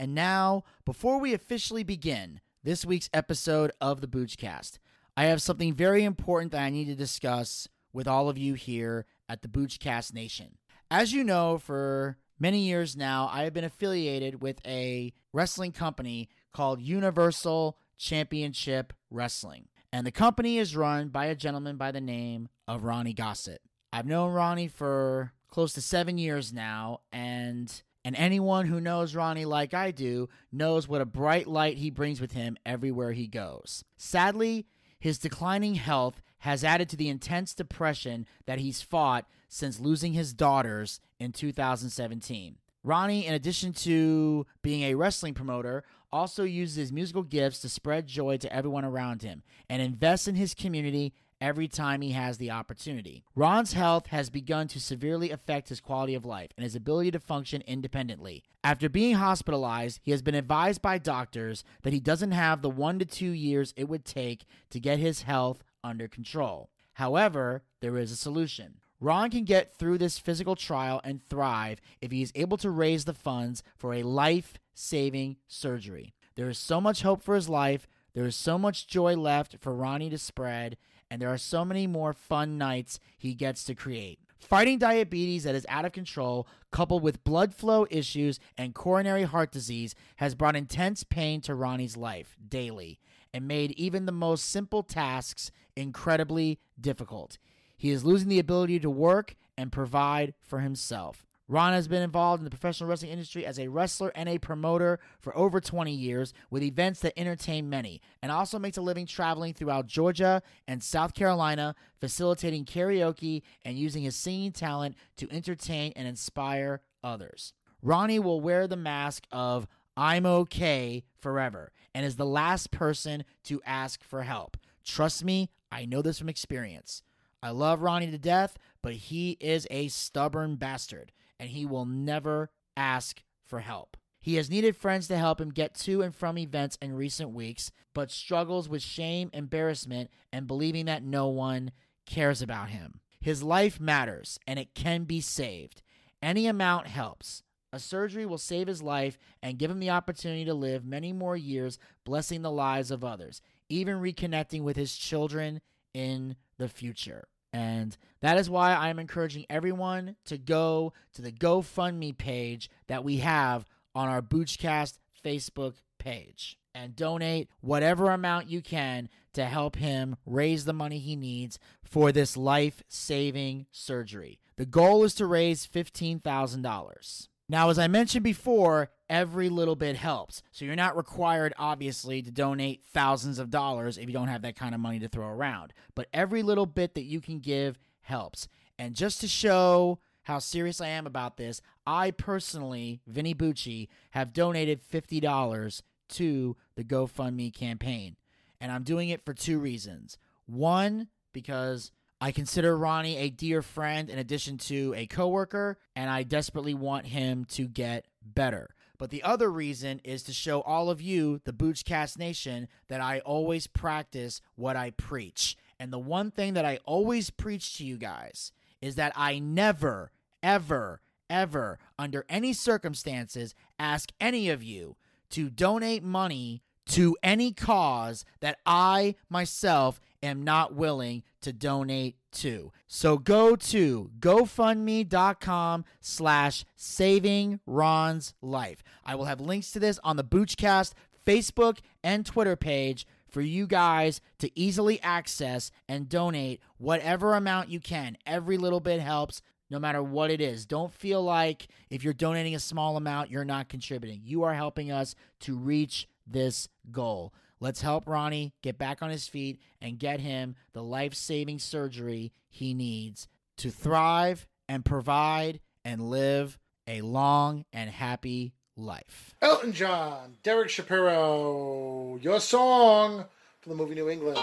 And now, before we officially begin this week's episode of the Boochcast, I have something very important that I need to discuss with all of you here at the Boochcast Nation. As you know, for many years now, I have been affiliated with a wrestling company called Universal Championship Wrestling. And the company is run by a gentleman by the name of Ronnie Gossett. I've known Ronnie for close to seven years now, and and anyone who knows Ronnie like I do knows what a bright light he brings with him everywhere he goes. Sadly, his declining health has added to the intense depression that he's fought since losing his daughters in 2017. Ronnie, in addition to being a wrestling promoter, also uses his musical gifts to spread joy to everyone around him and invest in his community every time he has the opportunity. Ron's health has begun to severely affect his quality of life and his ability to function independently. After being hospitalized, he has been advised by doctors that he doesn't have the one to two years it would take to get his health under control. However, there is a solution. Ron can get through this physical trial and thrive if he is able to raise the funds for a life saving surgery. There is so much hope for his life. There is so much joy left for Ronnie to spread, and there are so many more fun nights he gets to create. Fighting diabetes that is out of control, coupled with blood flow issues and coronary heart disease, has brought intense pain to Ronnie's life daily and made even the most simple tasks incredibly difficult. He is losing the ability to work and provide for himself. Ron has been involved in the professional wrestling industry as a wrestler and a promoter for over 20 years with events that entertain many, and also makes a living traveling throughout Georgia and South Carolina, facilitating karaoke and using his singing talent to entertain and inspire others. Ronnie will wear the mask of I'm okay forever and is the last person to ask for help. Trust me, I know this from experience. I love Ronnie to death, but he is a stubborn bastard and he will never ask for help. He has needed friends to help him get to and from events in recent weeks, but struggles with shame, embarrassment, and believing that no one cares about him. His life matters and it can be saved. Any amount helps. A surgery will save his life and give him the opportunity to live many more years, blessing the lives of others, even reconnecting with his children in the future. And that is why I'm encouraging everyone to go to the GoFundMe page that we have on our Boochcast Facebook page and donate whatever amount you can to help him raise the money he needs for this life saving surgery. The goal is to raise $15,000. Now, as I mentioned before, every little bit helps. So you're not required, obviously, to donate thousands of dollars if you don't have that kind of money to throw around. But every little bit that you can give helps. And just to show how serious I am about this, I personally, Vinny Bucci, have donated $50 to the GoFundMe campaign. And I'm doing it for two reasons. One, because I consider Ronnie a dear friend in addition to a coworker, and I desperately want him to get better. But the other reason is to show all of you, the Boochcast Nation, that I always practice what I preach. And the one thing that I always preach to you guys is that I never, ever, ever, under any circumstances, ask any of you to donate money to any cause that I myself am not willing to donate to. So go to gofundme.com slash saving Ron's life. I will have links to this on the Boochcast Facebook and Twitter page for you guys to easily access and donate whatever amount you can. Every little bit helps no matter what it is. Don't feel like if you're donating a small amount, you're not contributing. You are helping us to reach this goal. Let's help Ronnie get back on his feet and get him the life saving surgery he needs to thrive and provide and live a long and happy life. Elton John, Derek Shapiro, your song for the movie New England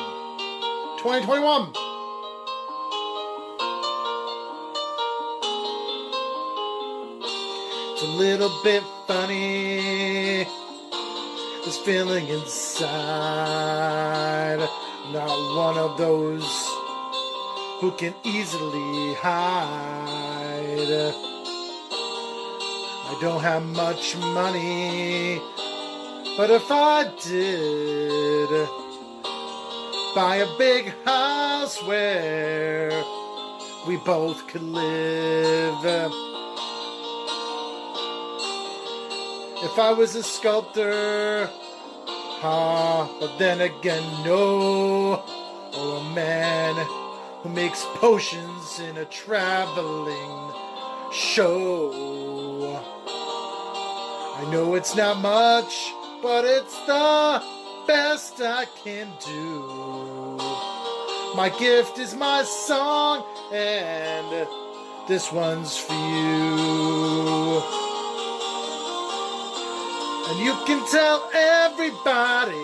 2021. It's a little bit funny this feeling inside. Not one of those who can easily hide. I don't have much money, but if I did buy a big house where we both could live. If I was a sculptor, ah, but then again, no, or a man who makes potions in a traveling show. I know it's not much, but it's the best I can do. My gift is my song, and this one's for you. And you can tell everybody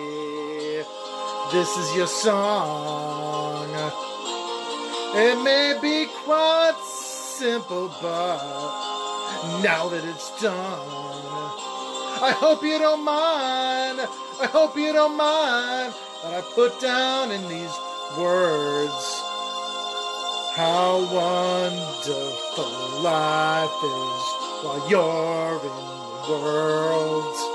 this is your song. It may be quite simple, but now that it's done, I hope you don't mind. I hope you don't mind that I put down in these words how wonderful life is while you're in the world.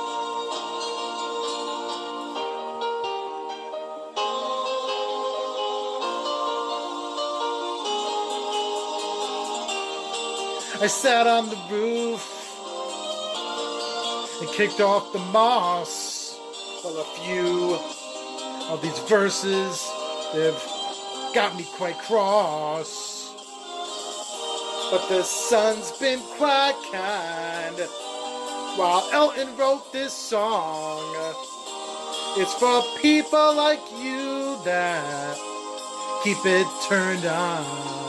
I sat on the roof and kicked off the moss while a few of these verses they've got me quite cross. But the sun's been quite kind while Elton wrote this song. It's for people like you that keep it turned on.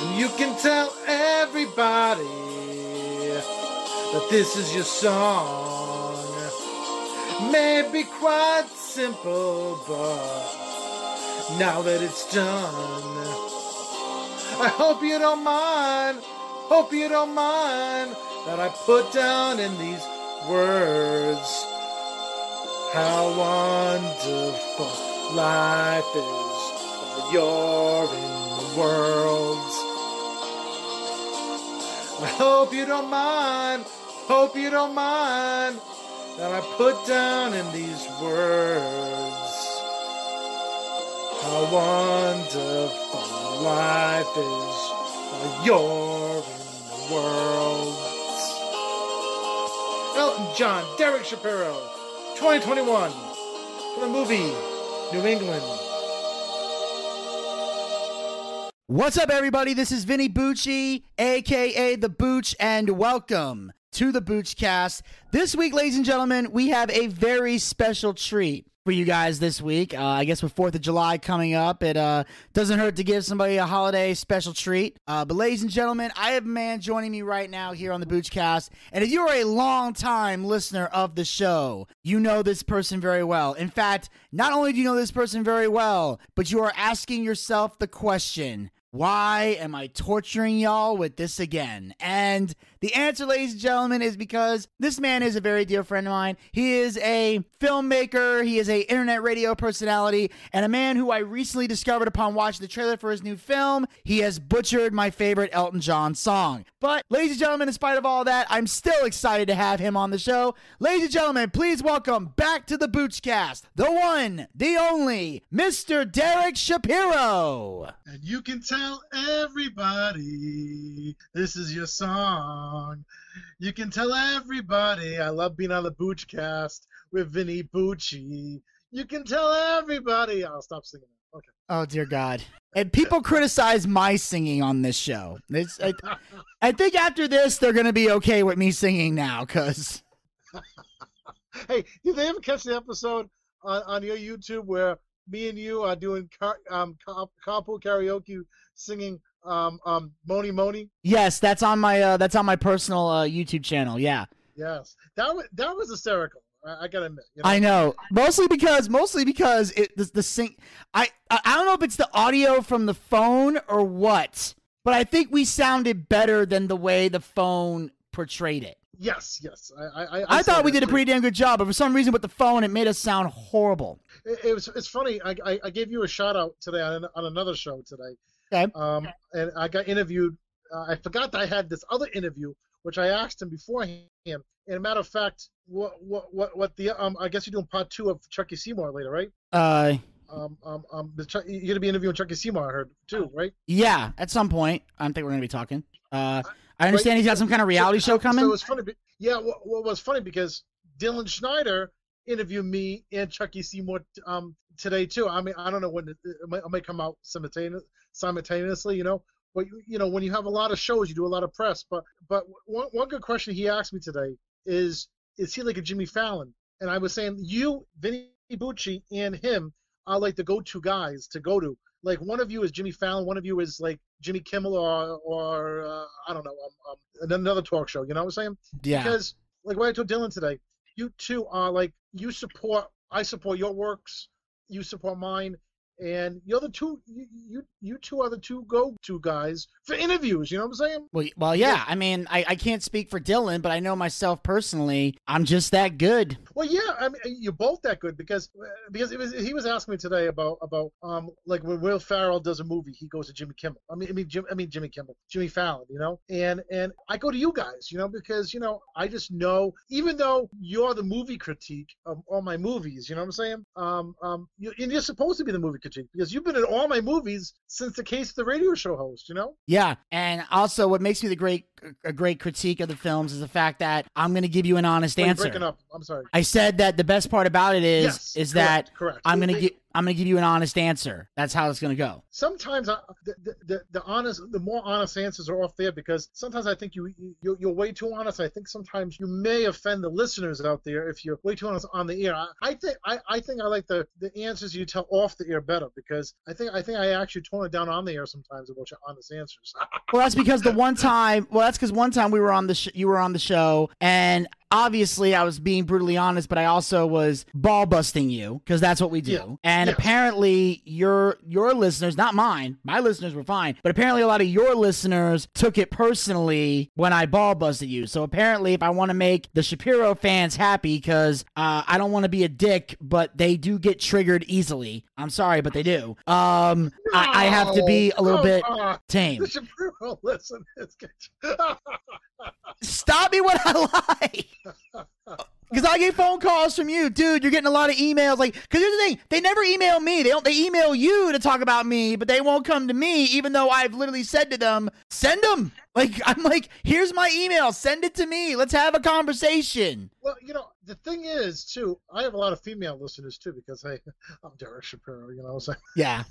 And you can tell everybody that this is your song. Maybe quite simple, but now that it's done, I hope you don't mind. Hope you don't mind that I put down in these words how wonderful life is you're in the world. Hope you don't mind, hope you don't mind that I put down in these words how wonderful life is while you're in the world. Elton John, Derek Shapiro, 2021, for the movie New England. What's up, everybody? This is Vinny Bucci, aka The Booch, and welcome to the Boochcast. This week, ladies and gentlemen, we have a very special treat for you guys this week. Uh, I guess with 4th of July coming up, it uh, doesn't hurt to give somebody a holiday special treat. Uh, but, ladies and gentlemen, I have a man joining me right now here on the Boochcast. And if you're a long time listener of the show, you know this person very well. In fact, not only do you know this person very well, but you are asking yourself the question why am I torturing y'all with this again? And the answer, ladies and gentlemen, is because this man is a very dear friend of mine. He is a filmmaker, he is a internet radio personality, and a man who I recently discovered upon watching the trailer for his new film. He has butchered my favorite Elton John song. But, ladies and gentlemen, in spite of all that, I'm still excited to have him on the show. Ladies and gentlemen, please welcome back to the Boochcast, the one, the only, Mr. Derek Shapiro. And you can tell everybody this is your song. You can tell everybody I love being on the Boochcast with Vinny Bucci. You can tell everybody. I'll stop singing. Okay. Oh dear God! And people criticize my singing on this show. It's, I, I think after this they're gonna be okay with me singing now, cause. hey, did they ever catch the episode on, on your YouTube where me and you are doing car, um, carpool karaoke singing um, um, Mony Mony. Yes, that's on my uh, that's on my personal uh, YouTube channel. Yeah. Yes, that was that was hysterical. I, I gotta admit. You know? I know, mostly because mostly because it the, the sync. I I I don't know if it's the audio from the phone or what, but I think we sounded better than the way the phone portrayed it. Yes, yes. I I, I, I thought we did a pretty damn good job, but for some reason with the phone, it made us sound horrible. It, it was. It's funny. I, I I gave you a shout out today on on another show today. Okay. Um, and I got interviewed. Uh, I forgot that I had this other interview, which I asked him beforehand. And a matter of fact, what what what what the um I guess you're doing part two of Chucky Seymour later, right? Uh, Um um um the you're gonna be interviewing Chucky Seymour, I heard too, right? yeah, at some point, I don't think we're gonna be talking. Uh, I understand he's got some kind of reality show coming. So it's funny. be- Yeah, what, what was funny because Dylan Schneider interviewed me and Chucky Seymour um today too. I mean, I don't know when it, it, might, it might come out simultaneous, simultaneously, you know. But you- you know, when you have a lot of shows, you do a lot of press. But but one one good question he asked me today is is he like a Jimmy Fallon? And I was saying you, Vinny Bucci, and him are like the go-to guys to go to. Like one of you is Jimmy Fallon, one of you is like Jimmy Kimmel or or uh, I don't know, um, um, another talk show. You know what I'm saying? yeah, Because like what I told Dylan today, you two are like you support. I support your works. You support mine. And you're the two. You you, you two are the two go-to guys for interviews. You know what I'm saying? well, well, yeah. I mean, I, I can't speak for Dylan, but I know myself personally. I'm just that good. Well, yeah, I mean, you're both that good because because it was, he was asking me today about about um like when Will Ferrell does a movie, he goes to Jimmy Kimmel. I mean, I mean, Jim, I mean Jimmy Kimmel, Jimmy Fallon, you know, and and I go to you guys, you know, because you know I just know even though you're the movie critique of all my movies, you know what I'm saying? Um um, you, and you're supposed to be the movie critique because you've been in all my movies since the case of the radio show host, you know. Yeah, and also what makes me the great a great critique of the films is the fact that I'm going to give you an honest Wait, answer. breaking up. I'm sorry. I said that the best part about it is yes, is correct, that correct? I'm going to give I'm going to give you an honest answer. That's how it's going to go. sometimes I, the, the, the honest the more honest answers are off there because sometimes I think you, you you're way too honest. I think sometimes you may offend the listeners out there if you're way too honest on the air. I, I think I, I think I like the, the answers you tell off the air better because I think I think I actually tone it down on the air sometimes about your honest answers. Well, that's because the one time. Well, that's because one time we were on the sh- you were on the show, and obviously I was being brutally honest, but I also was ball busting you because that's what we do. Yeah. And Yes. apparently your your listeners, not mine, my listeners were fine, but apparently a lot of your listeners took it personally when I ball busted you. So apparently, if I want to make the Shapiro fans happy, because uh, I don't want to be a dick, but they do get triggered easily. I'm sorry, but they do. Um, I, I have to be a little No, bit tame. The Shapiro, listen, it's good. Stop me when I lie. Because I get phone calls from you, dude. You're getting a lot of emails. Like, because here's the thing: they never email me. They don't. They email you to talk about me, but they won't come to me, even though I've literally said to them, "Send them." Like, I'm like, "Here's my email. Send it to me. Let's have a conversation." Well, you know, the thing is, too, I have a lot of female listeners, too, because, hey, I'm Derek Shapiro, you know I'm Yeah.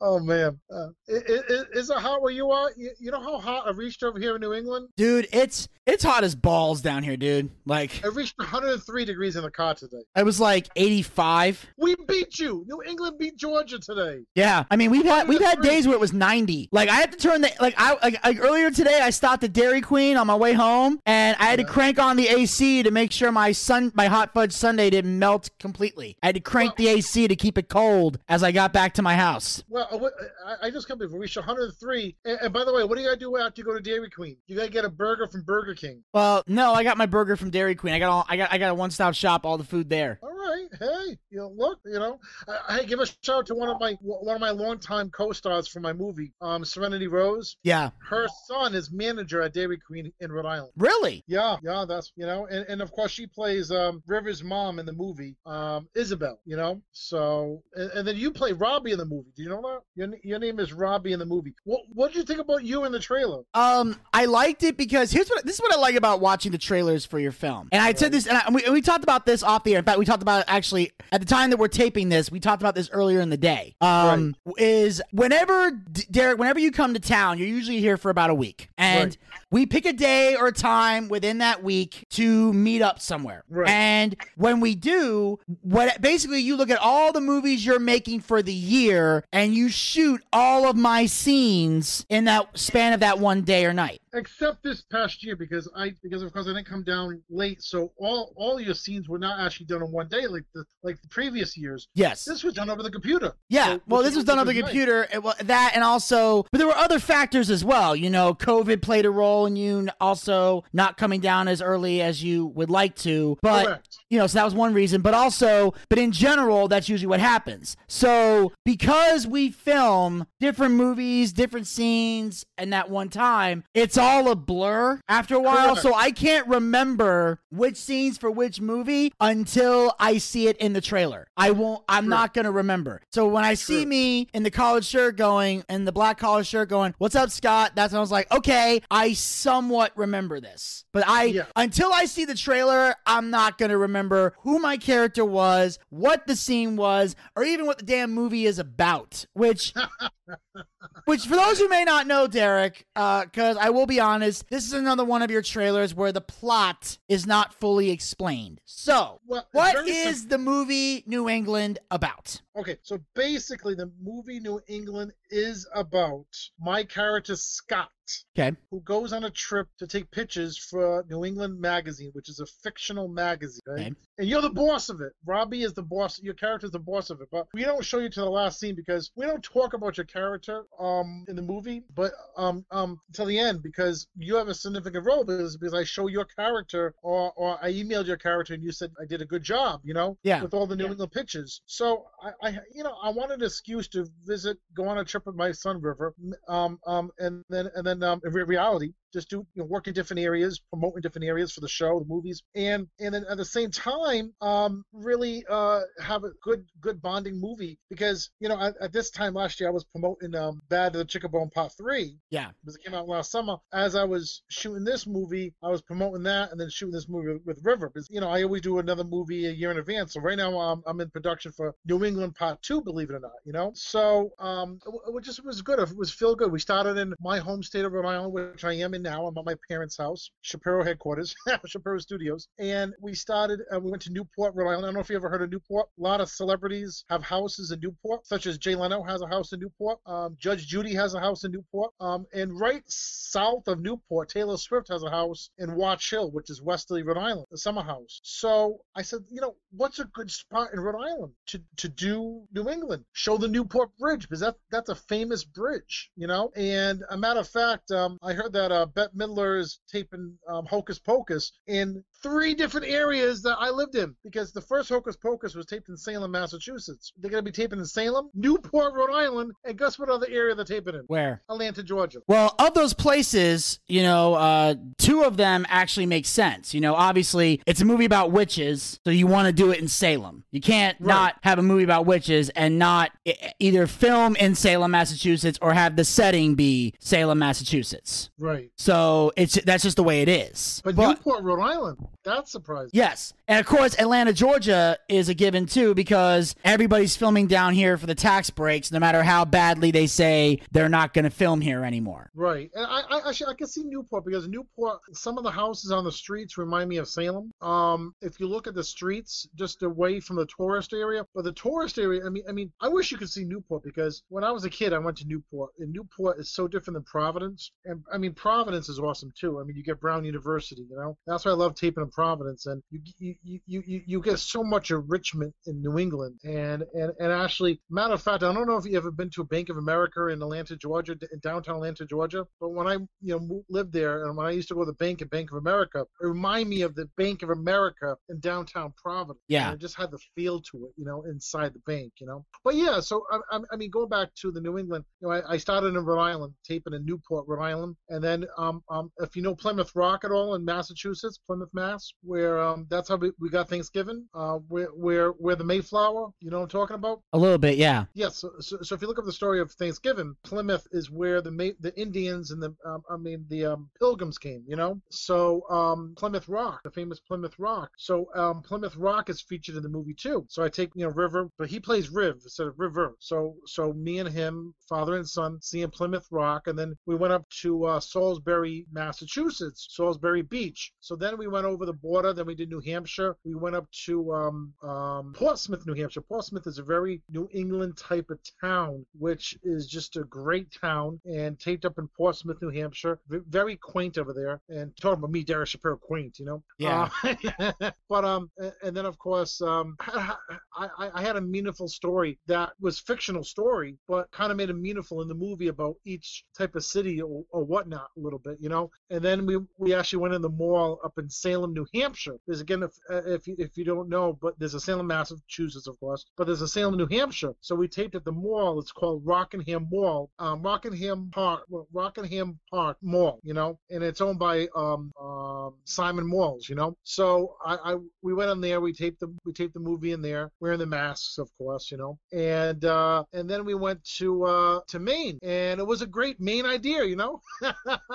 Oh, man. Uh, i- i- is it hot where you are? You, you know how hot I reached over here in New England? Dude, it's it's hot as balls down here, dude. Like, I reached 103 degrees in the car today. I was like 85. We beat you. New England beat Georgia today. Yeah, I mean we've had we've had days where it was 90. Like I had to turn the like I like, like earlier today I stopped at Dairy Queen on my way home and I had to crank on the AC to make sure my sun my hot fudge sundae didn't melt completely. I had to crank the AC to keep it cold as I got back to my house. Well, I, I just come before we reached 103. And, and by the way, what do you got to do after you go to Dairy Queen? You got to get a burger from Burger King. Well, no, I got my burger from Dairy Queen. I got all I got I got a one-stop shop, all the food there. All right, hey, you know, look, you know, I, I give a shout out to one of my one of my longtime co-stars for my movie, um, Serenity Rose. Yeah. Her son is manager at Dairy Queen in Rhode Island. Really? Yeah, yeah, that's you know, and, and of course she plays um River's mom in the movie, um Isabel, you know. So and, and then you play Robbie in the movie. Do you know that? Your, your name is Robbie in the movie. What what did you think about you in the trailer? Um, I liked it because here's what this is what I like about watching the trailers for your film. And I said this, and, I, and we, and we talked about this off the air. In fact, we talked about it actually at the time that we're taping this. We talked about this earlier in the day. Um, is whenever Derek, whenever you come to town, you're usually here for about a week. And Right. we pick a day or a time within that week to meet up somewhere. Right. And when we do, what basically you look at all the movies you're making for the year and you shoot all of my scenes in that span of that one day or night. Except this past year because I because of course I didn't come down late, so all all your scenes were not actually done in one day like the like the previous years. Yes. This was done over the computer. Yeah, So- well, this was done over the computer. It, well, that and also, but there were other factors as well. You know, COVID played a role in you also not coming down as early as you would like to. But Correct. you know, so that was one reason. But also, but in general, that's usually what happens. So because we film different movies, different scenes, and that one time, it's all a blur after a while. Correct. So I can't remember which scenes for which movie until I see it in the trailer. I won't. I'm True. not gonna remember. So when I see me in the college shirt going, and the black collar shirt going, "What's up, Scott?" That's when I was like, okay, I somewhat remember this. But I Yeah. until I see the trailer, I'm not gonna remember who my character was, what the scene was, or even what the damn movie is about. Which which, for those who may not know, Derek, uh, because I will be honest, this is another one of your trailers where the plot is not fully explained. So, Well, what is the movie New England about? Okay, so basically, the movie New England is about my character Scott, Okay. who goes on a trip to take pictures for New England Magazine, which is a fictional magazine. Right? Okay. And you're the boss of it. Robbie is the boss. Your character is the boss of it. But we don't show you to the last scene because we don't talk about your character um in the movie, but um um till the end because you have a significant role because, because I show your character or or I emailed your character and you said I did a good job, you know, Yeah. with all the New Yeah. England pictures. So I, I you know I wanted an excuse to visit, go on a trip with my son River, um um and then and then um in reality just do you know, work in different areas, promote in different areas for the show, the movies, and and then at the same time, um, really uh, have a good good bonding movie because you know at, at this time last year I was promoting um, Bad to the Chickabone Part Three Yeah. because it came out last summer. As I was shooting this movie, I was promoting that and then shooting this movie with, River because you know I always do another movie a year in advance. So right now I'm, I'm in production for New England Part Two, believe it or not. You know, so um, it, it just was good. It was feel good. We started in my home state of Rhode Island, which I am in now. I'm at my parents' house, Shapiro headquarters, Shapiro Studios, and we started. Uh, we went to Newport, Rhode Island. I don't know if you ever heard of Newport. A lot of celebrities have houses in Newport, such as Jay Leno has a house in Newport. Um, Judge Judy has a house in Newport. Um, and right south of Newport, Taylor Swift has a house in Watch Hill, which is Westerly, Rhode Island, the summer house. So I said, you know, what's a good spot in Rhode Island to, to do New England? Show the Newport Bridge because that that's a famous bridge, you know. And a matter of fact, um, I heard that uh, Bette Midler is taping um, Hocus Pocus in three different areas that I lived in because the first Hocus Pocus was taped in Salem, Massachusetts. They're gonna be taping in Salem, Newport, Rhode Island, and guess what other area they're taping in? Where? Atlanta, Georgia. Well, of those places, you know, uh, two of them actually make sense. You know, obviously, it's a movie about witches, so you want to do it in Salem. You can't Right. not have a movie about witches and not either film in Salem, Massachusetts, or have the setting be Salem, Massachusetts. Right. So it's that's just the way it is. But, Newport, Rhode Island, that's surprising. Yes. And of course, Atlanta, Georgia is a given too because everybody's filming down here for the tax breaks, no matter how badly they say they're not going to film here anymore. Right, and I, I actually I can see Newport because Newport, some of the houses on the streets remind me of Salem. Um, if you look at the streets just away from the tourist area, but the tourist area, I mean, I mean, I wish you could see Newport because when I was a kid, I went to Newport, and Newport is so different than Providence, and I mean, Providence is awesome too. I mean, you get Brown University, you know, that's why I love taping in Providence, and you you you you, you- get so much enrichment in New England, and and and actually, matter of fact, I don't know if you ever been to a Bank of America in Atlanta, Georgia, in downtown Atlanta, Georgia, but when I you know lived there, and when I used to go to the bank at Bank of America, it reminded me of the Bank of America in downtown Providence. Yeah. And it just had the feel to it, you know, inside the bank, you know. But yeah, so I, I, I mean, going back to the New England, you know, I, I started in Rhode Island, taping in Newport, Rhode Island, and then um, um, if you know Plymouth Rock at all in Massachusetts, Plymouth, Mass. Where um, that's how we, we got Thanksgiving. Uh, where where where the Mayflower, you know what I'm talking about? A little bit, yeah. Yes. So, so, so if you look up the story of Thanksgiving, Plymouth is where the May, the Indians and the um, I mean the um, Pilgrims came. You know. So um, Plymouth Rock, the famous Plymouth Rock. So um, Plymouth Rock is featured in the movie too. So I take you know River, but he plays Riv instead of River. So so me and him, father and son, seeing Plymouth Rock, and then we went up to uh, Salisbury, Massachusetts, Salisbury Beach. So then we went over the border. Then we did New Hampshire. We went up to um, um, Portsmouth, New Hampshire. Portsmouth is a very New England type of town, which is just a great town and taped up in Portsmouth, New Hampshire. V- very quaint over there. And talking about me, Derek Shapiro, quaint, you know. Yeah. Uh, but um, and then of course um, I, I, I had a meaningful story that was fictional story, but kind of made it meaningful in the movie about each type of city or, or whatnot a little bit, you know. And then we we actually went in the mall up in Salem, New Hampshire. There's again, if uh, if you, if you don't know, but there's a Salem, Massachusetts, of course, but there's a Salem, New Hampshire. So we taped at the mall. It's called Rockingham Mall, um, Rockingham Park, well, Rockingham Park Mall, you know, and it's owned by um, um, Simon Malls, you know. So I, I we went in there. We taped the we taped the movie in there, wearing the masks, of course, you know, and uh, and then we went to uh, to Maine, and it was a great Maine idea, you know.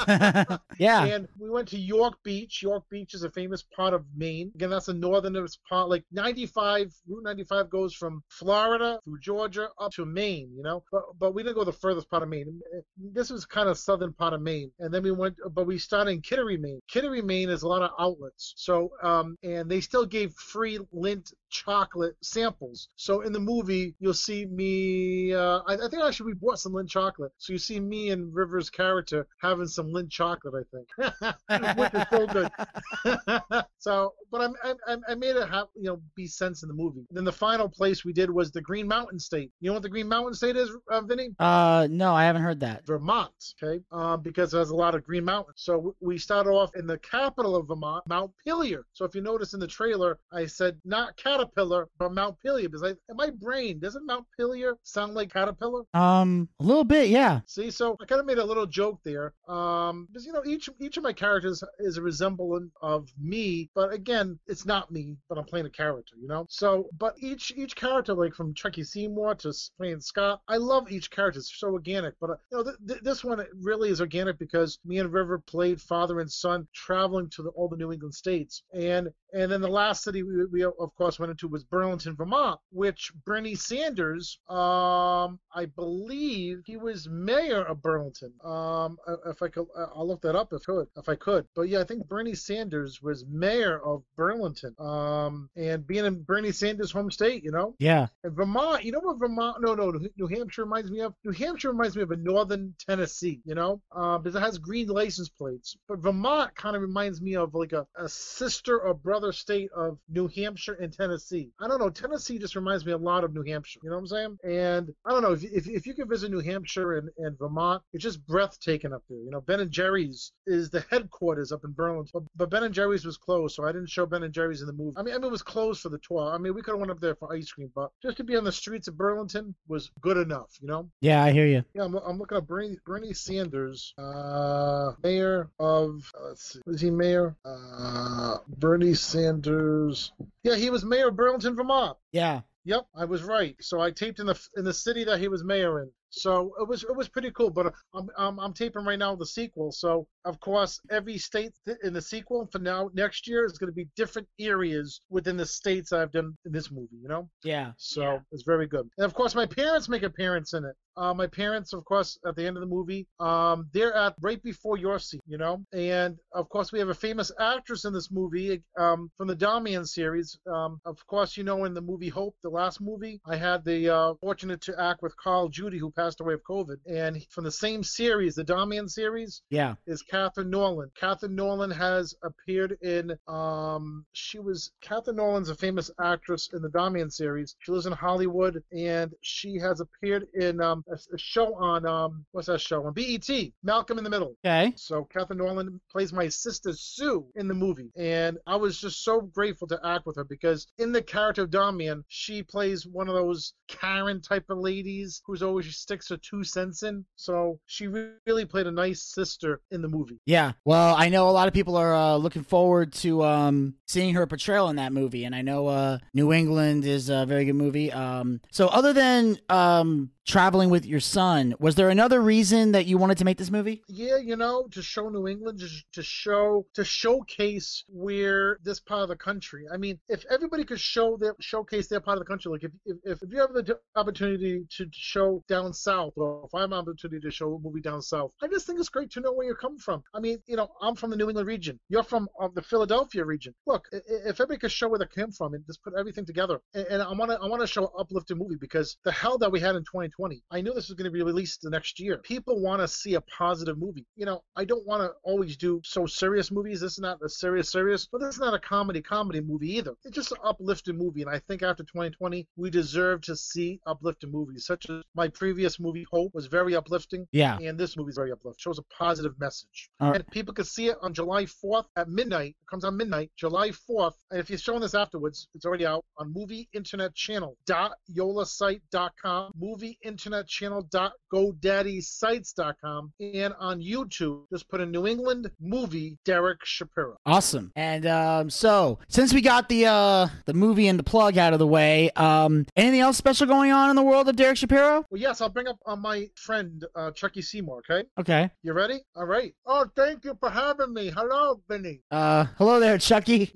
yeah. And we went to York Beach. York Beach is a famous part of Maine. Again, that's the northernest part. Like 95, Route 95 goes from Florida through Georgia up to Maine, you know. But but we didn't go the furthest part of Maine. This was kind of southern part of Maine. And then we went, but we started in Kittery, Maine. Kittery, Maine is a lot of outlets. So um, and they still gave free Lindt chocolate samples. So in the movie, you'll see me. Uh, I, I think actually we bought some Lindt chocolate. So you see me and Rivers' character having some Lindt chocolate. I think, which is so good. so, but I, I, I made it have you know be sense in the movie. Then the final place we did was the Green Mountain State. You know what the Green Mountain State is, uh, Vinny? Uh, no, I haven't heard that. Vermont, okay, um, because it has a lot of green mountains. So we started off in the capital of Vermont, Mount Pelier. So if you notice in the trailer, I said not caterpillar, but Montpelier, because I, in my brain, doesn't Mount Pelier sound like caterpillar? Um, a little bit, yeah. See, so I kind of made a little joke there, um, because you know each each of my characters is a resemblant of me, but again, it's not me, but I'm playing a character, you know. So, but each each character, like from Chucky Seymour to playing Scott, I love each character. It's so organic. But uh, you know, th- th- this one really is organic because me and River played father and son traveling to the, all the New England states, and and then the last city we, we of course went into was Burlington, Vermont, which Bernie Sanders, um, I believe he was mayor of Burlington. Um, if I could, I'll look that up if could, if I could. But yeah, I think Bernie Sanders was mayor of Burlington. Um, and being in Bernie Sanders' home state, you know. Yeah. And Vermont, you know what Vermont? No, no, New Hampshire reminds me of. New Hampshire reminds me of a northern Tennessee, you know, uh, because it has green license plates. But Vermont kind of reminds me of like a, a sister or brother state of New Hampshire and Tennessee. I don't know. Tennessee just reminds me a lot of New Hampshire. You know what I'm saying? And I don't know if if, if you can visit New Hampshire and, and Vermont, it's just breathtaking up there. You know, Ben and Jerry's is the headquarters up in Burlington, but, but Ben and Jerry's was closed, so I didn't show Ben and Jerry's in the movie. I mean, I mean, it was closed for the tour. I mean, we could have went up there for ice cream, but just to be on the streets of Burlington was good enough. You know? Yeah, I hear you. Yeah, I'm, I'm looking at Bernie, Bernie Sanders, uh, mayor of. Uh, let's see, was he mayor? Uh, Bernie Sanders. Yeah, he was mayor of Burlington, Vermont. Yeah. Yep, I was right. So I taped in the in the city that he was mayor in. So it was it was pretty cool. But I'm I'm, I'm taping right now the sequel. So of course every state in the sequel for now next year is going to be different areas within the states I've done in this movie. You know. Yeah. So yeah. it's very good. And of course my parents make appearance in it. Uh, my parents, of course, at the end of the movie, um, they're at right before your seat, you know. And of course, we have a famous actress in this movie um, from the Damian series. Um, of course, you know, in the movie Hope, the last movie, I had the uh, fortunate to act with Carl Judy, who passed away of COVID. And from the same series, the Damian series, yeah, is Catherine Norland. Catherine Norland has appeared in. Um, she was Catherine Norland's a famous actress in the Damian series. She lives in Hollywood, and she has appeared in. Um, a, a, show on um what's that show on BET Malcolm in the Middle. Okay. So Catherine Norland plays my sister Sue in the movie, and I was just so grateful to act with her because in the character of Damian, she plays one of those Karen type of ladies who's always sticks her two cents in. So she really played a nice sister in the movie. Yeah. Well, I know a lot of people are uh, looking forward to um, seeing her portrayal in that movie, and I know uh, New England is a very good movie. Um, so, other than um, traveling with your son, was there another reason that you wanted to make this movie? Yeah, you know, to show New England, to, to show, to showcase where this part of the country. I mean, if everybody could show their showcase their part of the country, like if if, if you have the opportunity to show down south, or if I have an opportunity to show a movie down south, I just think it's great to know where you're coming from. I mean, you know, I'm from the New England region. You're from uh, the Philadelphia region. Look, if everybody could show where they came from and just put everything together, and, and I want to I want to show an uplifting movie because the hell that we had in 2020, I knew this was going to be released the next year. People want to see a positive movie. You know, I don't want to always do so serious movies. This is not a serious serious, but this is not a comedy comedy movie either. It's just an uplifting movie, and I think after 2020, we deserve to see uplifting movies, such as my previous movie Hope was very uplifting. Yeah. And this movie is very uplifting. Shows a positive message. Right. And people can see it on July 4th at midnight. It comes on midnight, July 4th. And if you're showing this afterwards, it's already out on Movie Internet Channel dot yolasite.com, Movie Internet Channel dot GoDaddySites.com, and on YouTube, just put in New England movie Derek Shapiro. Awesome. And um, so, since we got the uh, the movie and the plug out of the way, um, anything else special going on in the world of Derek Shapiro? Well, yes, I'll bring up uh, my friend uh, Chucky Seymour. Okay, Okay. you ready? All right. Oh, thank you for having me. Hello, Benny. Uh, hello there, Chucky.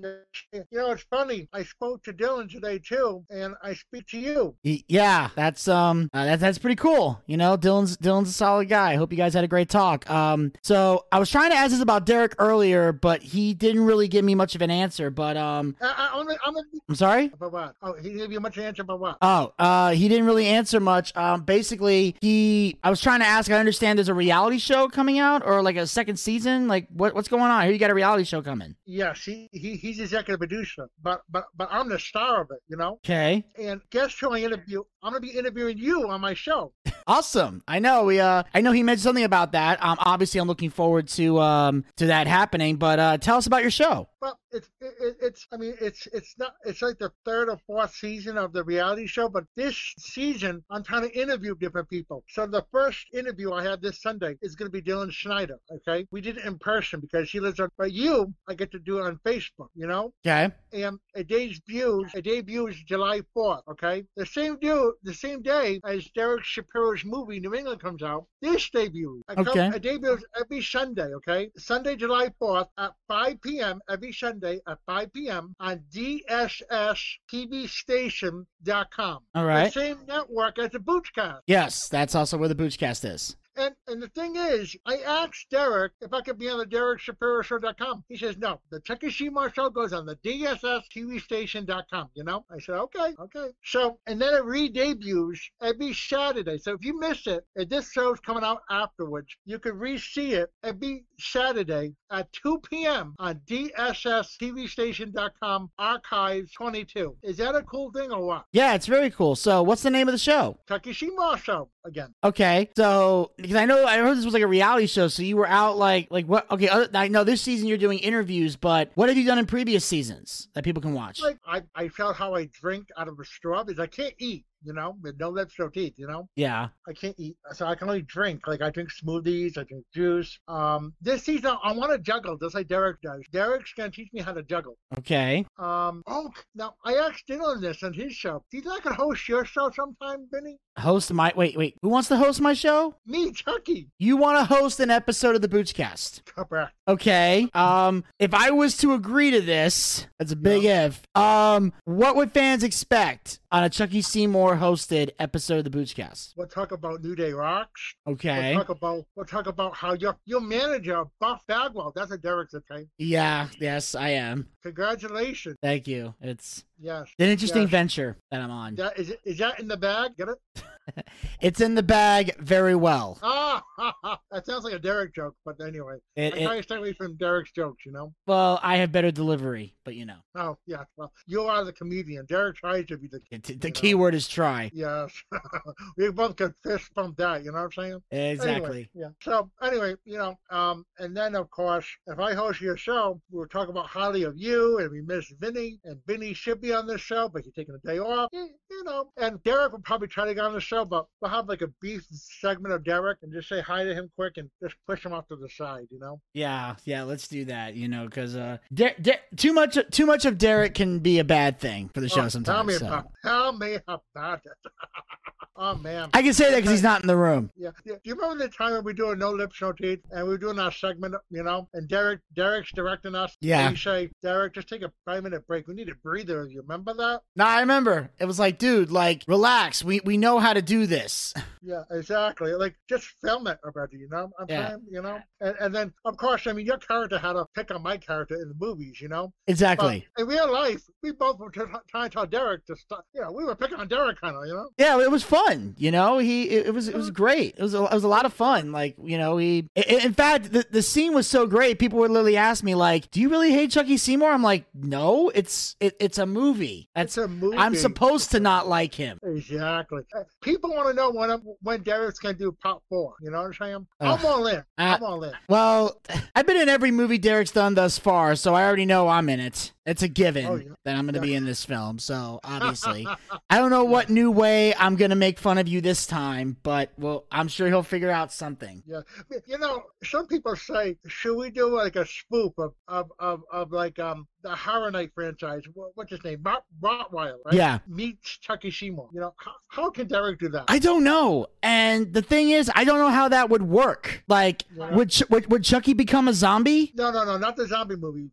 You know, it's funny. I spoke to Dylan today too, and I speak to you. Yeah, that's um, uh, that's that's pretty cool. You know, Dylan's Dylan's a solid guy. I hope you guys had a great talk. Um, so I was trying to ask this about Derek earlier, but he didn't really give me much of an answer. But um, I, I, I'm, I'm I'm sorry. about what? Oh, he gave you much answer about what? Oh, uh, he didn't really answer much. Um, basically, he. I was trying to ask. I understand there's a reality show coming out, or like a second season. Like, what what's going on? Here, you got a reality show coming. Yes, he, he he's executive producer, but but but I'm the star of it, you know. Okay, And guess who I interview? I'm gonna be interviewing you on my show. awesome. I know we. Uh, I know he mentioned something about that. Um, obviously, I'm looking forward to um to that happening. But uh, tell us about your show. Well, it's it, it- it's I mean it's it's not it's like the third or fourth season of the reality show, but this season I'm trying to interview different people. So the first interview I had this Sunday is going to be Dylan Schneider. Okay, we did it in person because she lives on. But you, I get to do it on Facebook. You know. Okay. and it debuts it debuts July 4th, okay? The same due the same day as Derek Shapiro's movie New England comes out, this debuts. Come- Okay. It debuts every Sunday, okay? Sunday, July 4th at 5 p.m. every Sunday at 5 p.m. on DSSTVStation.com. All right. The same network as the Boochcast. Yes, that's also where the Boochcast is. And and the thing is, I asked Derek if I could be on the Derek Shapiro Show.com. He says no. The Seymour Show goes on the DSSTVStation.com. You know? I said okay, okay. So and then it re-debuts every Saturday. So if you miss it, if this show's coming out afterwards, you can re-see it every Saturday at 2 p.m. on DSSTVStation.com Archives 22. Is that a cool thing or what? Yeah, it's very cool. So, what's the name of the show? Seymour Show again. Okay, so because I know I heard this was like a reality show, so you were out like like what? Okay, other, I know this season you're doing interviews, but what have you done in previous seasons that people can watch? like I, I felt how I drink out of a straw because I can't eat, you know, with no lips, no teeth, you know. yeah, I can't eat, so I can only drink. Like I drink smoothies, I drink juice. Um, this season I want to juggle just like Derek does. Derek's gonna teach me how to juggle. okay. Um, oh, now I asked Dylan this on his show. Do you think I could host your show sometime, Benny? Host my wait wait. Who wants to host my show? Me, Chucky. You want to host an episode of the Boochcast? Correct. Okay. Um, if I was to agree to this, that's a big if. Um, what would fans expect on a Chucky Seymour hosted episode of the Boochcast? We'll talk about New Day Rocks. Okay. We'll talk about we'll talk about how your your manager Buff Bagwell. That's a Derek's okay. Yeah. Yes, I am. Congratulations. Thank you. It's Yes. an interesting Yes. venture that I'm on. That is, it- is that in the bag? Get it? It's in the bag very well. Ah, that sounds like a Derek joke, but anyway, It, I try to stay away from Derek's jokes, you know. well, I have better delivery, but you know, Oh yeah, well, you are the comedian. Derek tries to be the. it, the You know. key word is try. Yes, we both could fist bump that. You know what I'm saying? Exactly. Anyway, yeah. So anyway, you know, um, and then of course, if I host your show, we'll talk about highly of you, and we miss Vinny, and Vinny should be on this show, but he's taking a day off. You, you know, and Derek will probably try to get on the show, but we'll have like a beef segment of Derek and just say hi to him quick and just push him off to the side. You know. Yeah, yeah, let's do that. You know, because uh, Der- Der- too much, too much of Derek can be a bad thing for the show Oh, sometimes. Tell me so. about. Tell me about it. oh man. I can say that because he's not in the room. Yeah, yeah. Do you remember the time when we do a no lips, no teeth, and we were doing our segment, you know, and Derek, Derek's directing us. Yeah. And you say, Derek, just take a five minute break. We need a breather. You remember that? No, I remember. It was like, dude, like, relax. We we know how to do this. Yeah, exactly. Like, just film it already. You know, I'm Yeah. saying, you know, and, and then of course, I mean, your character had to pick on my character in the movies, you know. Exactly. But in real life, we both were trying to tell Derek to stop. You know, we were picking on Derek, kind of, you know. Yeah, it was fun. You know, he it, it was it was great. It was a, it was a lot of fun. Like you know, he in fact the, the scene was so great. People would literally ask me like, "Do you really hate Chucky Seymour?" I'm like, "No, it's it, it's a movie. That's It's a movie. I'm supposed to not like him." Exactly. Uh, People want to know when when Derek's gonna do part four. You know what I'm saying? Ugh. I'm all in. Uh, I'm all in. Well, I've been in every movie Derek's done thus far, so I already know I'm in it. It's a given Oh, yeah. that I'm going to be in this film. So obviously, I don't know what new way I'm going to make fun of you this time, but well, I'm sure he'll figure out something. Yeah, you know, some people say, should we do like a spoof of of of, of like um the Horror Night franchise? What's his name? Rot, Rottweiler, right? Yeah. Meets Chucky Seymour. You know, how, how can Derek do that? I don't know. And the thing is, I don't know how that would work. Like, Yeah. would, Ch- would would Chucky become a zombie? no, no, no, not the zombie movie.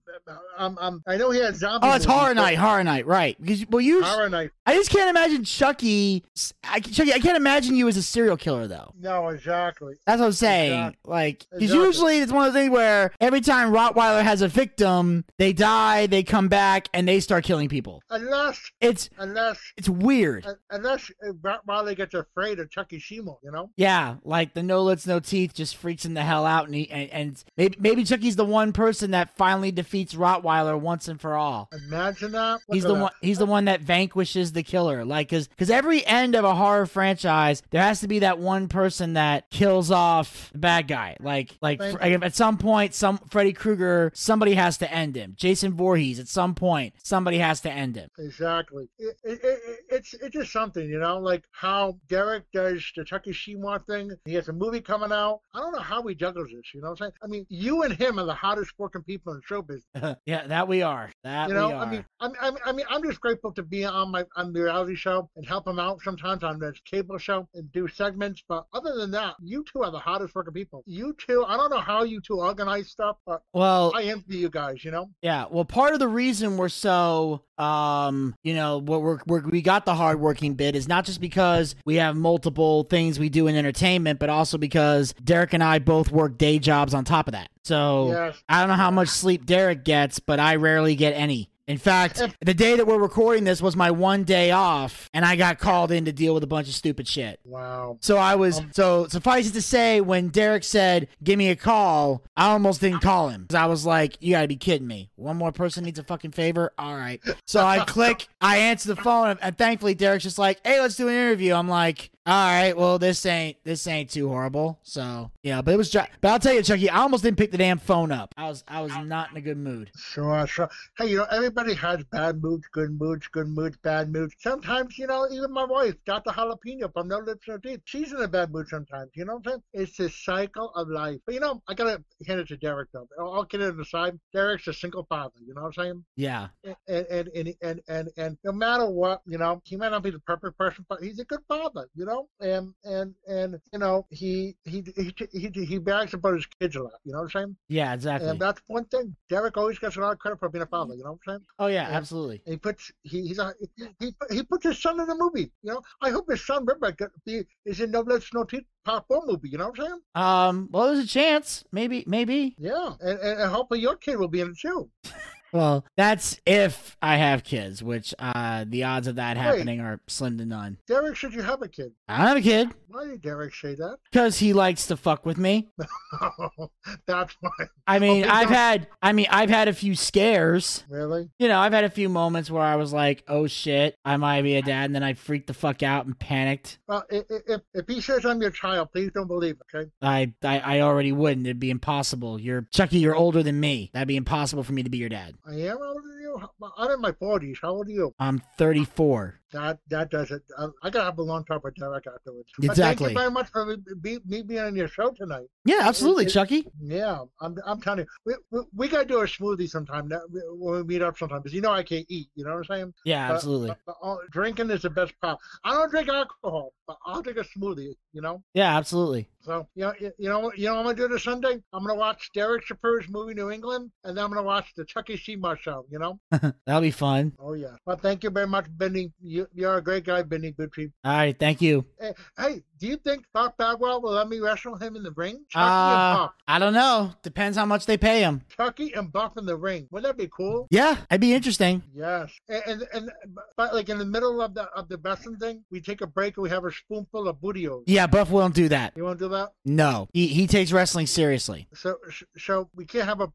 Um, um, I know he had zombie. Oh, it's movies, Horror Night, Horror Night, right? Because well, you, Horror Night. I just can't imagine Chucky. I, Chucky, I can't imagine you as a serial killer though. No, exactly. That's what I'm saying. Exactly. Like, because Exactly. usually it's one of the things where every time Rottweiler has a victim, they die, they come back, and they start killing people. Unless, It's unless. it's weird. un- Unless uh, Rottweiler gets afraid of Chucky Seymour, you know? Yeah, like the no lips, no teeth just freaks him the hell out, and he, and, and maybe maybe Chucky's the one person that finally defeats Rottweiler once and for all. Imagine that. Look He's the that. one. He's the one that vanquishes the killer. Like, cause, cause every end of a horror franchise, there has to be that one person that kills off the bad guy. Like, like fr- at some point, some Freddy Krueger, somebody has to end him. Jason Voorhees, at some point, somebody has to end him. Exactly. It, it, it, it's it's just something, you know, like how Derek does the Seymour thing. He has a movie coming out. I don't know how he juggles this. You know what I'm saying? I mean, you and him are the hottest working people in show business. yeah, that we are. That You know, we are. I mean, I'm, I'm, I mean, I'm just grateful to be on my on the reality show and help him out sometimes on this cable show and do segments. But other than that, you two are the hottest working people. You two, I don't know how you two organize stuff, but well, I envy you guys. You know? Yeah, well, part of the reason we're so, um, you know, what we're, we're we got the hardworking bit is not just because we have multiple things we do in entertainment, but also because Derek and I both work day jobs on top of that. So Yes. I don't know how much sleep Derek gets, but I rarely get any. In fact, the day that we're recording this was my one day off, and I got called in to deal with a bunch of stupid shit. Wow. So I was Um, so suffice it to say, when Derek said, "Give me a call," I almost didn't call him I was like, "You gotta be kidding me! One more person needs a fucking favor." All right. So I click, I answer the phone, and thankfully Derek's just like, "Hey, let's do an interview." I'm like, "All right, well this ain't this ain't too horrible." So yeah, but it was. But I'll tell you, Chucky, I almost didn't pick the damn phone up. I was I was not in a good mood. Sure, sure. Hey, you know, everybody has bad moods, good moods, good moods, bad moods. Sometimes, you know, even my wife, Dr. Jalapeno from No Lips No Teeth, she's in a bad mood sometimes. You know what I'm saying? It's the cycle of life. But, you know, I got to hand it to Derek, though. I'll get it aside. Derek's a single father. You know what I'm saying? Yeah, and and and and and, and no matter what, you know, he might not be the perfect person, but he's a good father, you know, and and and you know, he he he he, he brags about his kids a lot, you know what I'm saying? yeah, exactly. And that's one thing. Derek always gets a lot of credit for being a father, you know what I'm saying? oh yeah, yeah. absolutely. And he puts he he's a, he he puts his son in the movie, you know. I hope his son River be, is in No No Teeth Part Four movie, you know what I'm saying? Um, well, there's a chance, maybe, maybe. Yeah, and and, and hopefully your kid will be in it too. Well, that's if I have kids, which uh the odds of that Wait. happening are slim to none. Derek, should you have a kid? I don't have a kid Why did Derek say that? because he likes to fuck with me. that's why. I mean, Okay, I've don't- had, I mean, I've had a few scares. Really? You know, I've had a few moments where I was like, "Oh shit, I might be a dad," and then I freaked the fuck out and panicked. Well, i- i- if, if he says I'm your child, please don't believe, it, okay? I, I, I already wouldn't. It'd be impossible. You're Chucky. You're older than me. That'd be impossible for me to be your dad. I am older than you. I'm in my forties. How old are you? I'm 34. That that does it. I, I gotta have a long talk with Derek afterwards. But thank you very much for me, me being on your show tonight. Yeah, absolutely, it- Chucky. Yeah, I'm I'm telling you, we, we, we gotta do a smoothie sometime when we meet up sometime because you know I can't eat. You know what I'm saying? Yeah, But- absolutely. But, uh, drinking is the best part. I don't drink alcohol, but I'll drink a smoothie. You know. Yeah, absolutely. So you know, you know, you know, what I'm gonna do this Sunday. I'm gonna watch Derek Shapiro's movie New England, and then I'm gonna watch the Chucky Seymour show. You know? That'll be fun. Oh yeah. Well, thank you very much, Benny. You, you're a great guy, Benny. Good people. All right, thank you. Hey, hey, do you think Buff Bagwell will let me wrestle him in the ring? Chucky and Uh, Buck. I don't know. Depends how much they pay him. Chucky and Buck in the ring. Wouldn't that be cool? Yeah, that'd be interesting. Yes. And, and and but like in the middle of the of the wrestling thing, we take a break and we have a spoonful of bootios. Yeah, Buff won't do that. You won't do that? No, he he takes wrestling seriously. So so we can't have a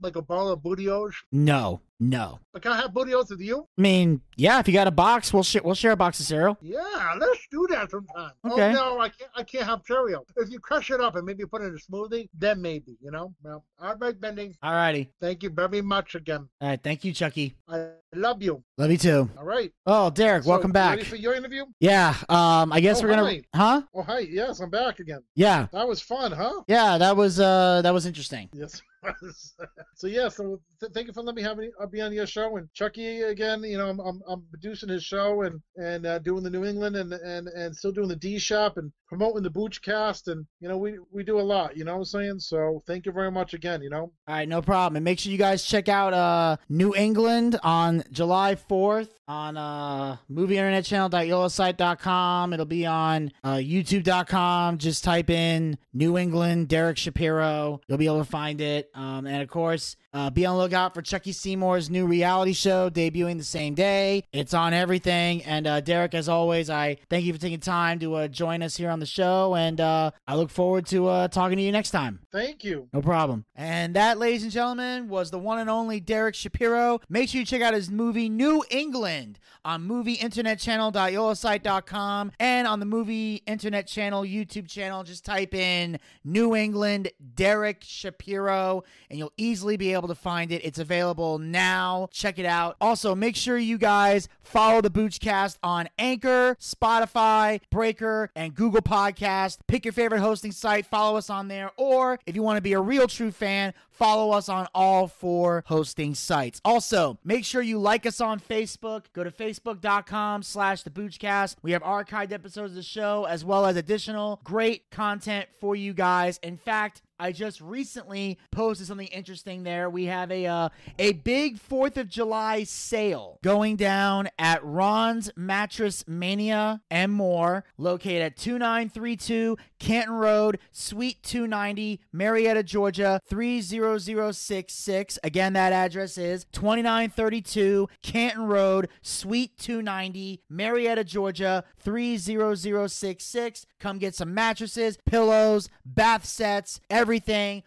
like a ball of bootios. No, no. But can I have bootios with you? I mean, yeah, if you got a box, we'll share we'll share a box of cereal. Yeah, let's do that sometime. Oh, okay. Oh no, I can't. I can't have cereal. If you crush it up and maybe put it in a smoothie, then maybe. You know. Well, all right, Bendy. All righty. Thank you very much again. All right, thank you, Chucky. I love you. Love you too. All right. Oh, Derek, So, welcome back. Ready for your interview? Yeah, um, I guess Oh, we're gonna, hi. huh? Oh, hi. Yes, I'm back again. Yeah, That was fun, huh? yeah, that was uh, that was interesting. Yes. so yeah. So th- thank you for letting me have me uh, be on your show and Chucky again. You know, I'm I'm, I'm producing his show and and uh, doing the New England and and and still doing the D Shop and promoting the Booch Cast and you know we we do a lot. You know what I'm saying? So thank you very much again. You know. All right, no problem. And make sure you guys check out uh New England on July 4th on uh movieinternetchannel.yolosite.com. It'll be on uh youtube.com. Just type in New England Derek Shapiro. You'll be able to find it. Um and of course, uh, be on the lookout for Chucky Seymour's new reality show debuting the same day. It's on everything. And uh, Derek, as always, I thank you for taking time to uh, join us here on the show. And uh, I look forward to uh, talking to you next time. Thank you. No problem. And that, ladies and gentlemen, was the one and only Derek Shapiro. Make sure you check out his movie New England on movieinternetchannel.yolosite.com and on the Movie Internet Channel YouTube channel. Just type in New England Derek Shapiro and you'll easily be able to find it. It's available now. Check it out. Also, make sure you guys follow the Boochcast on Anchor, Spotify, Breaker, and Google Podcast. Pick your favorite hosting site, follow us on there, or if you want to be a real true fan, follow us on all four hosting sites. Also, make sure you like us on Facebook. Go to facebook.com slash the Boochcast. We have archived episodes of the show as well as additional great content for you guys. In fact, I just recently posted something interesting there. We have a uh, a big 4th of July sale going down at Ron's Mattress Mania and more, located at 2932 Canton Road, Suite 290, Marietta, Georgia 30066. Again, that address is 2932 Canton Road, Suite 290, Marietta, Georgia 30066. Come get some mattresses, pillows, bath sets, everything,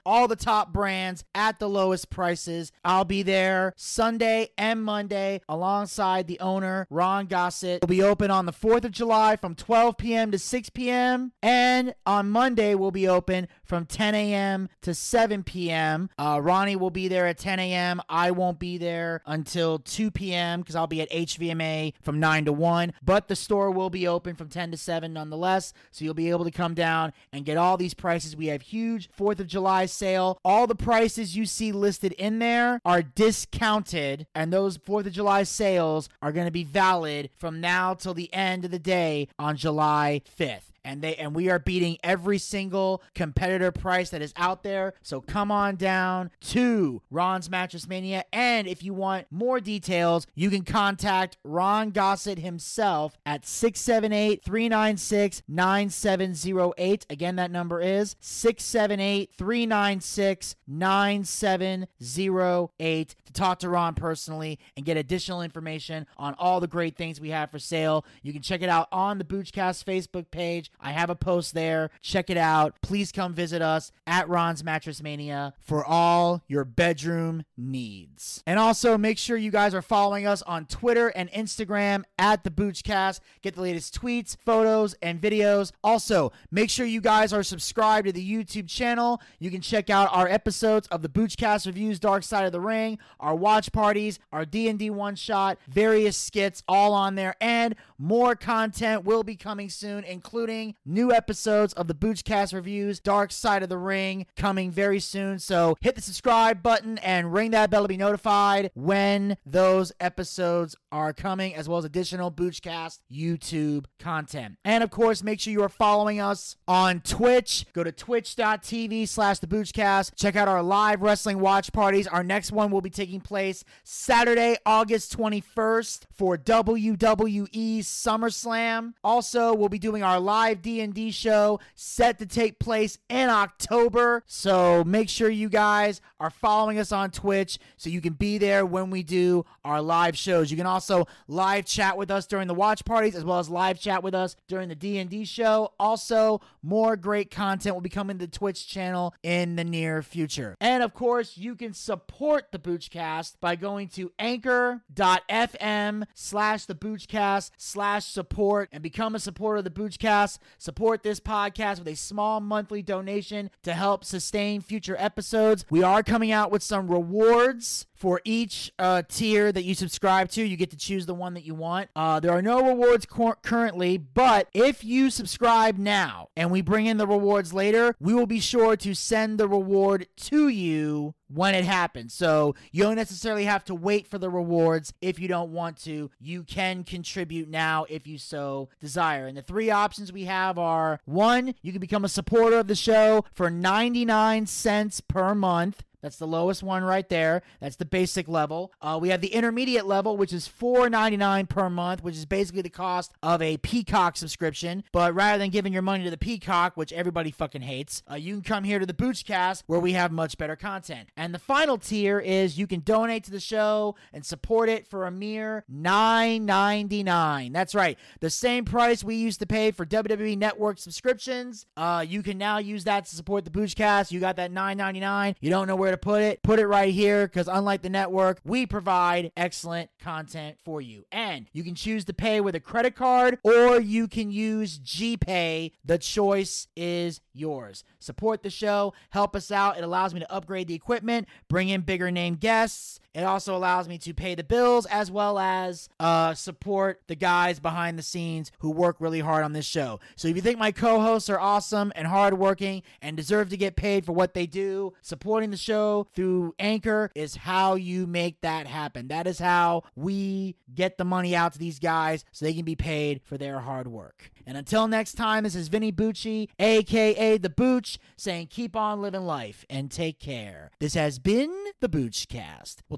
all the top brands at the lowest prices. I'll be there Sunday and Monday alongside the owner, Ron Gossett. We'll be open on the 4th of July from 12 p.m. to 6 p.m. And on Monday, we'll be open from 10 a.m. to 7 p.m. Uh, Ronnie will be there at 10 a.m. I won't be there until 2 p.m. because I'll be at HVMA from 9 to 1. But the store will be open from 10 to 7 nonetheless. So you'll be able to come down and get all these prices. We have huge 4th of July sale. All the prices you see listed in there are discounted, and those 4th of July sales are going to be valid from now till the end of the day on July 5th and they and we are beating every single competitor price that is out there. So come on down to Ron's Mattress Mania, and if you want more details, you can contact Ron Gossett himself at 678-396-9708. Again, that number is 678-396-9708 to talk to Ron personally and get additional information on all the great things we have for sale. You can check it out on the Boochcast Facebook page page. I have a post there. Check it out. Please come visit us at Ron's Mattress Mania for all your bedroom needs. And also make sure you guys are following us on Twitter and Instagram at the Boochcast. Get the latest tweets, photos, and videos. Also, make sure you guys are subscribed to the YouTube channel. You can check out our episodes of the Boochcast reviews, Dark Side of the Ring, our watch parties, our D&D one shot, various skits, all on there, and more content will be coming soon, including new episodes of the Boochcast reviews, Dark Side of the Ring, coming very soon. So hit the subscribe button and ring that bell to be notified when those episodes are coming, as well as additional Boochcast YouTube content. And of course, make sure you are following us on Twitch. Go to twitch.tv slash the Boochcast. Check out our live wrestling watch parties. Our next one will be taking place Saturday, August 21st for WWE SummerSlam. Also, we'll be doing our live D&D show set to take place in October. So make sure you guys are following us on Twitch so you can be there when we do our live shows. You can also live chat with us during the watch parties as well as live chat with us during the D&D show. Also, more great content will be coming to the Twitch channel in the near future. And of course, you can support the Boochcast by going to anchor.fm slash the Boochcast slash support and become a supporter of the Boochcast. Support this podcast with a small monthly donation to help sustain future episodes. We are coming out with some rewards for each uh, tier that you subscribe to. You get to choose the one that you want. Uh, there are no rewards cor- currently, but if you subscribe now and we bring in the rewards later, we will be sure to send the reward to you when it happens. So you don't necessarily have to wait for the rewards if you don't want to. You can contribute now if you so desire. And the three options we have are one, you can become a supporter of the show for 99 cents per month. That's the lowest one right there. That's the basic level. Uh, we have the intermediate level, which is $4.99 per month, which is basically the cost of a Peacock subscription. But rather than giving your money to the Peacock, which everybody fucking hates, uh, you can come here to the Boochcast where we have much better content. And the final tier is you can donate to the show and support it for a mere $9.99. That's right, the same price we used to pay for WWE Network subscriptions. Uh, you can now use that to support the Boochcast. You got that $9.99. You don't know where to put it. Put it right here because unlike the network, we provide excellent content for you. And you can choose to pay with a credit card or you can use GPay. The choice is yours. Support the show, help us out. It allows me to upgrade the equipment, bring in bigger name guests. It also allows me to pay the bills as well as uh, support the guys behind the scenes who work really hard on this show. So if you think my co hosts are awesome and hardworking and deserve to get paid for what they do, supporting the show through Anchor is how you make that happen. That is how we get the money out to these guys so they can be paid for their hard work. And until next time, this is Vinny Bucci, aka The Booch, saying keep on living life and take care. This has been the Boochcast. We'll